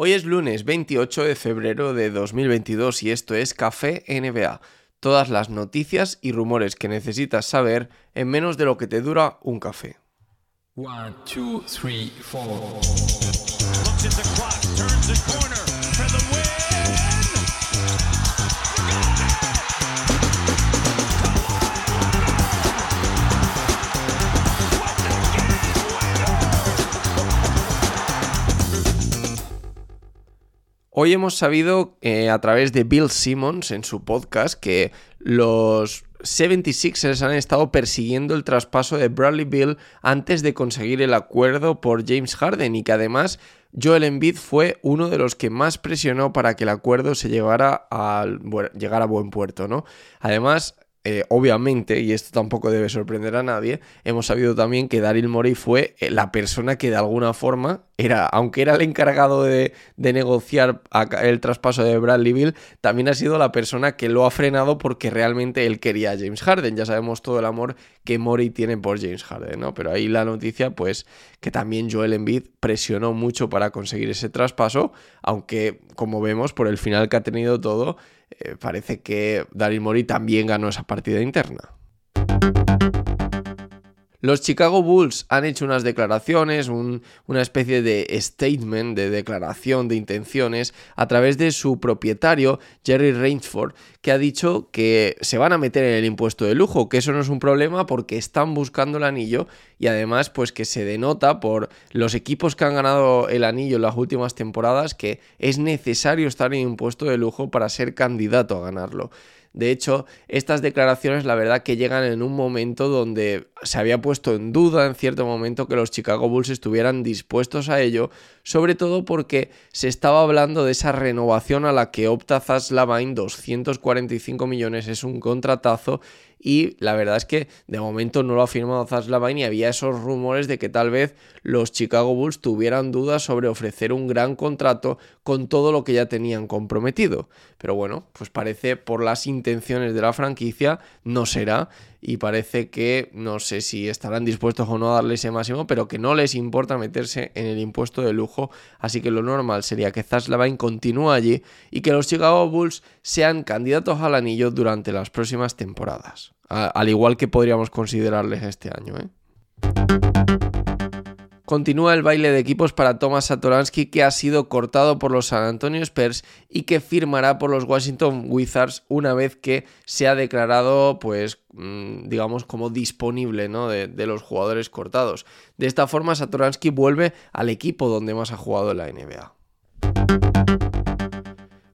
Hoy es lunes 28 de febrero de 2022 y esto es Café NBA. Todas las noticias y rumores que necesitas saber en menos de lo que te dura un café. One, two, three, Hoy hemos sabido eh, a través de Bill Simmons en su podcast que los 76ers han estado persiguiendo el traspaso de Bradley Bill antes de conseguir el acuerdo por James Harden y que además Joel Embiid fue uno de los que más presionó para que el acuerdo se llevara llegara a buen puerto, ¿no? Además, eh, obviamente, y esto tampoco debe sorprender a nadie, hemos sabido también que Daryl Morey fue eh, la persona que de alguna forma era, aunque era el encargado de, negociar el traspaso de Bradley Bill, también ha sido la persona que lo ha frenado porque realmente él quería a James Harden. Ya sabemos todo el amor que Morey tiene por James Harden, ¿no? Pero ahí la noticia, pues, que también Joel Embiid presionó mucho para conseguir ese traspaso, aunque, como vemos, por el final que ha tenido todo, eh, parece que Daryl Morey también ganó esa partida interna. Los Chicago Bulls han hecho unas declaraciones, un, una especie de statement, de declaración de intenciones, a través de su propietario, Jerry Rainsford, que ha dicho que se van a meter en el impuesto de lujo, que eso no es un problema porque están buscando el anillo y además pues que se denota por los equipos que han ganado el anillo en las últimas temporadas que es necesario estar en impuesto de lujo para ser candidato a ganarlo. De hecho, estas declaraciones la verdad que llegan en un momento donde se había puesto en duda en cierto momento que los Chicago Bulls estuvieran dispuestos a ello, sobre todo porque se estaba hablando de esa renovación a la que opta Zaz Lavine, 245 millones es un contratazo y la verdad es que de momento no lo ha firmado Zaz Lavine y había esos rumores de que tal vez los Chicago Bulls tuvieran dudas sobre ofrecer un gran contrato con todo lo que ya tenían comprometido. Pero bueno, pues parece por las intenciones de la franquicia no será y parece que no sé si estarán dispuestos o no a darle ese máximo, pero que no les importa meterse en el impuesto de lujo, así que lo normal sería que Zach Lavine continúe allí y que los Chicago Bulls sean candidatos al anillo durante las próximas temporadas, al igual que podríamos considerarles este año. ¿eh? Continúa el baile de equipos para Thomas Satoransky que ha sido cortado por los San Antonio Spurs y que firmará por los Washington Wizards una vez que se ha declarado pues mm, digamos como disponible ¿no? de, de, los jugadores cortados. De esta forma Satoransky vuelve al equipo donde más ha jugado en la NBA.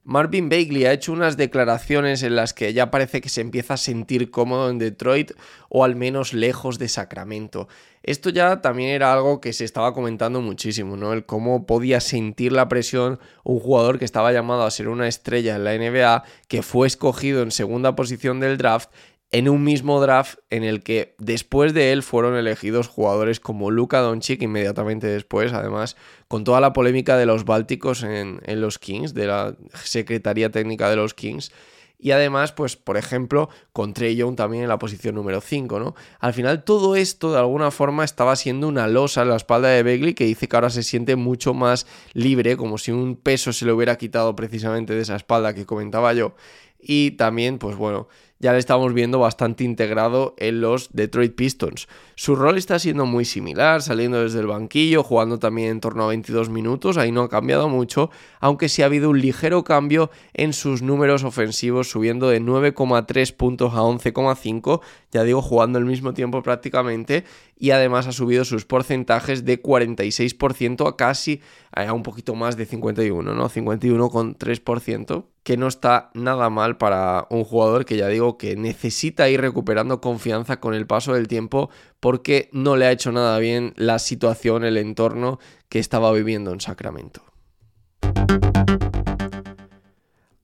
Marvin Bagley ha hecho unas declaraciones en las que ya parece que se empieza a sentir cómodo en Detroit o al menos lejos de Sacramento. Esto ya también era algo que se estaba comentando muchísimo, ¿no? El cómo podía sentir la presión un jugador que estaba llamado a ser una estrella en la NBA, que fue escogido en segunda posición del draft en un mismo draft en el que después de él fueron elegidos jugadores como Luka Doncic inmediatamente después, además con toda la polémica de los bálticos en, en los Kings, de la Secretaría Técnica de los Kings, y además, pues, por ejemplo, con Trey Young también en la posición número 5, ¿no? Al final todo esto de alguna forma estaba siendo una losa en la espalda de Begley que dice que ahora se siente mucho más libre, como si un peso se le hubiera quitado precisamente de esa espalda que comentaba yo. Y también, pues bueno, ya le estamos viendo bastante integrado en los Detroit Pistons. Su rol está siendo muy similar, saliendo desde el banquillo, jugando también en torno a 22 minutos, ahí no ha cambiado mucho, aunque sí ha habido un ligero cambio en sus números ofensivos, subiendo de 9,3 puntos a 11,5, ya digo, jugando el mismo tiempo prácticamente, y además ha subido sus porcentajes de 46% a casi a un poquito más de 51, ¿no? 51,3%, que no está nada mal para un jugador que ya digo que necesita ir recuperando confianza con el paso del tiempo porque no le ha hecho nada bien la situación, el entorno que estaba viviendo en Sacramento.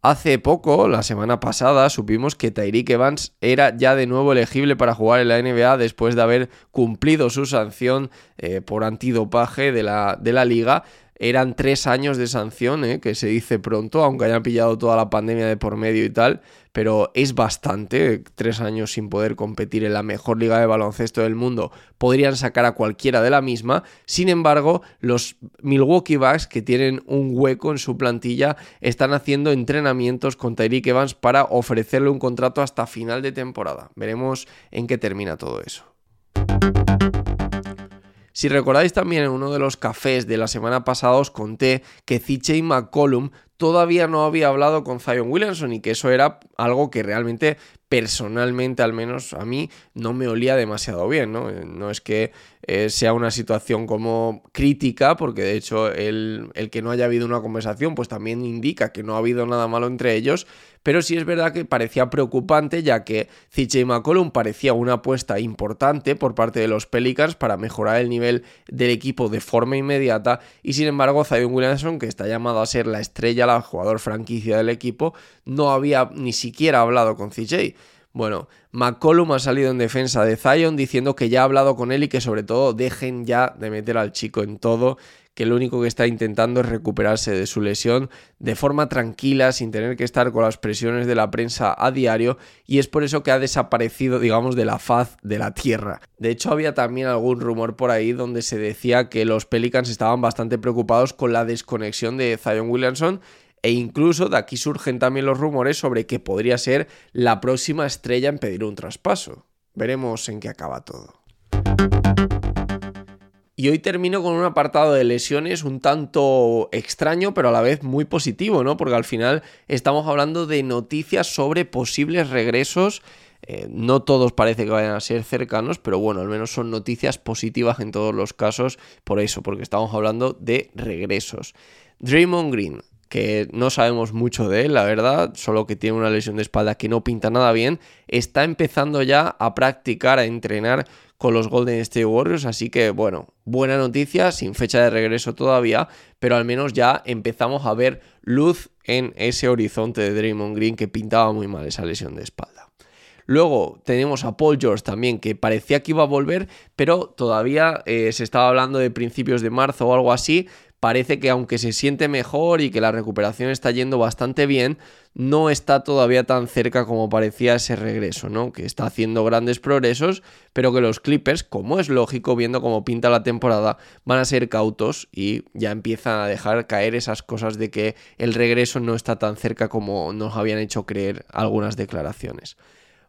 Hace poco, la semana pasada, supimos que Tyreek Evans era ya de nuevo elegible para jugar en la NBA después de haber cumplido su sanción eh, por antidopaje de la, de la liga eran tres años de sanción, ¿eh? que se dice pronto, aunque hayan pillado toda la pandemia de por medio y tal, pero es bastante, tres años sin poder competir en la mejor liga de baloncesto del mundo, podrían sacar a cualquiera de la misma, sin embargo, los Milwaukee Bucks, que tienen un hueco en su plantilla, están haciendo entrenamientos con Tyreek Evans para ofrecerle un contrato hasta final de temporada. Veremos en qué termina todo eso. Si recordáis también en uno de los cafés de la semana pasada os conté que CJ McCollum todavía no había hablado con Zion Williamson y que eso era algo que realmente personalmente al menos a mí no me olía demasiado bien, ¿no? No es que eh, sea una situación como crítica, porque de hecho el, el, que no haya habido una conversación pues también indica que no ha habido nada malo entre ellos, pero sí es verdad que parecía preocupante ya que CJ McCollum parecía una apuesta importante por parte de los Pelicans para mejorar el nivel del equipo de forma inmediata y sin embargo Zion Williamson, que está llamado a ser la estrella, jugador franquicia del equipo, no había ni siquiera hablado con CJ. Bueno, McCollum ha salido en defensa de Zion diciendo que ya ha hablado con él y que sobre todo dejen ya de meter al chico en todo, que lo único que está intentando es recuperarse de su lesión de forma tranquila, sin tener que estar con las presiones de la prensa a diario, y es por eso que ha desaparecido, digamos, de la faz de la tierra. De hecho, había también algún rumor por ahí donde se decía que los Pelicans estaban bastante preocupados con la desconexión de Zion Williamson e incluso de aquí surgen también los rumores sobre que podría ser la próxima estrella en pedir un traspaso. Veremos en qué acaba todo. Y hoy termino con un apartado de lesiones un tanto extraño, pero a la vez muy positivo, ¿no? Porque al final estamos hablando de noticias sobre posibles regresos. Eh, no todos parece que vayan a ser cercanos, pero bueno, al menos son noticias positivas en todos los casos, por eso, porque estamos hablando de regresos. Draymond Green que no sabemos mucho de él, la verdad, solo que tiene una lesión de espalda que no pinta nada bien, está empezando ya a practicar, a entrenar con los Golden State Warriors, así que bueno, buena noticia, sin fecha de regreso todavía, pero al menos ya empezamos a ver luz en ese horizonte de Draymond Green que pintaba muy mal esa lesión de espalda. Luego tenemos a Paul George también, que parecía que iba a volver, pero todavía eh, se estaba hablando de principios de marzo o algo así, parece que aunque se siente mejor y que la recuperación está yendo bastante bien, no está todavía tan cerca como parecía ese regreso, ¿no? Que está haciendo grandes progresos, pero que los Clippers, como es lógico, viendo cómo pinta la temporada, van a ser cautos y ya empiezan a dejar caer esas cosas de que el regreso no está tan cerca como nos habían hecho creer algunas declaraciones.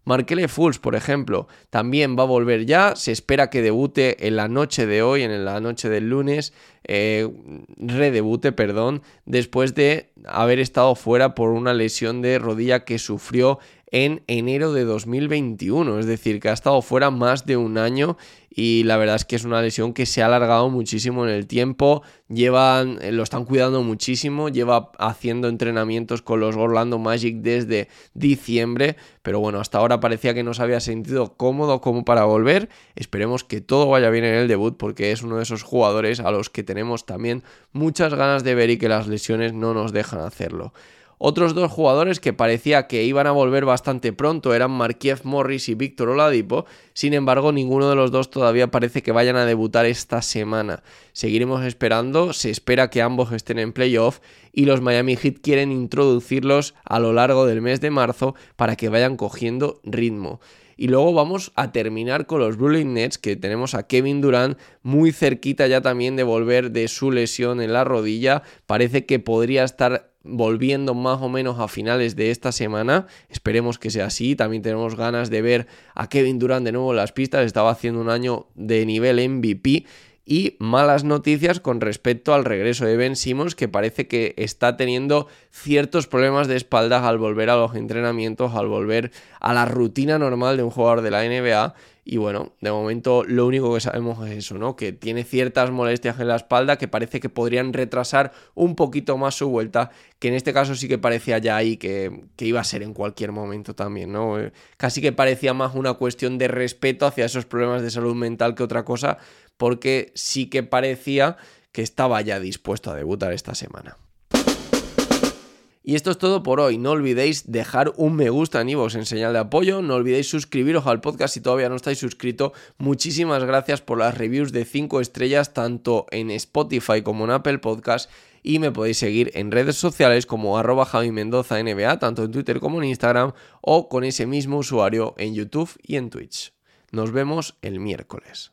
Markele Fulls, por ejemplo, también va a volver ya. Se espera que debute en la noche de hoy, en la noche del lunes. Eh, redebute, perdón, después de haber estado fuera por una lesión de rodilla que sufrió en enero de 2021, es decir, que ha estado fuera más de un año y la verdad es que es una lesión que se ha alargado muchísimo en el tiempo, llevan, eh, lo están cuidando muchísimo, lleva haciendo entrenamientos con los Orlando Magic desde diciembre, pero bueno, hasta ahora parecía que no se había sentido cómodo como para volver, esperemos que todo vaya bien en el debut porque es uno de esos jugadores a los que tenemos también muchas ganas de ver y que las lesiones no nos dejan hacerlo. Otros dos jugadores que parecía que iban a volver bastante pronto eran Markiev Morris y Víctor Oladipo, sin embargo ninguno de los dos todavía parece que vayan a debutar esta semana. Seguiremos esperando, se espera que ambos estén en playoff y los Miami Heat quieren introducirlos a lo largo del mes de marzo para que vayan cogiendo ritmo. Y luego vamos a terminar con los Brooklyn Nets, que tenemos a Kevin Durant muy cerquita ya también de volver de su lesión en la rodilla. Parece que podría estar volviendo más o menos a finales de esta semana. Esperemos que sea así. También tenemos ganas de ver a Kevin Durant de nuevo en las pistas. Estaba haciendo un año de nivel MVP. Y malas noticias con respecto al regreso de Ben Simmons, que parece que está teniendo ciertos problemas de espalda al volver a los entrenamientos, al volver a la rutina normal de un jugador de la NBA. Y bueno, de momento lo único que sabemos es eso, ¿no? Que tiene ciertas molestias en la espalda que parece que podrían retrasar un poquito más su vuelta, que en este caso sí que parecía ya ahí que, que iba a ser en cualquier momento también, ¿no? Eh, casi que parecía más una cuestión de respeto hacia esos problemas de salud mental que otra cosa, porque sí que parecía que estaba ya dispuesto a debutar esta semana. Y esto es todo por hoy. No olvidéis dejar un me gusta en iVoox en señal de apoyo. No olvidéis suscribiros al podcast si todavía no estáis suscrito. Muchísimas gracias por las reviews de 5 estrellas tanto en Spotify como en Apple Podcast. Y me podéis seguir en redes sociales como arroba Javi Mendoza NBA, tanto en Twitter como en Instagram, o con ese mismo usuario en YouTube y en Twitch. Nos vemos el miércoles.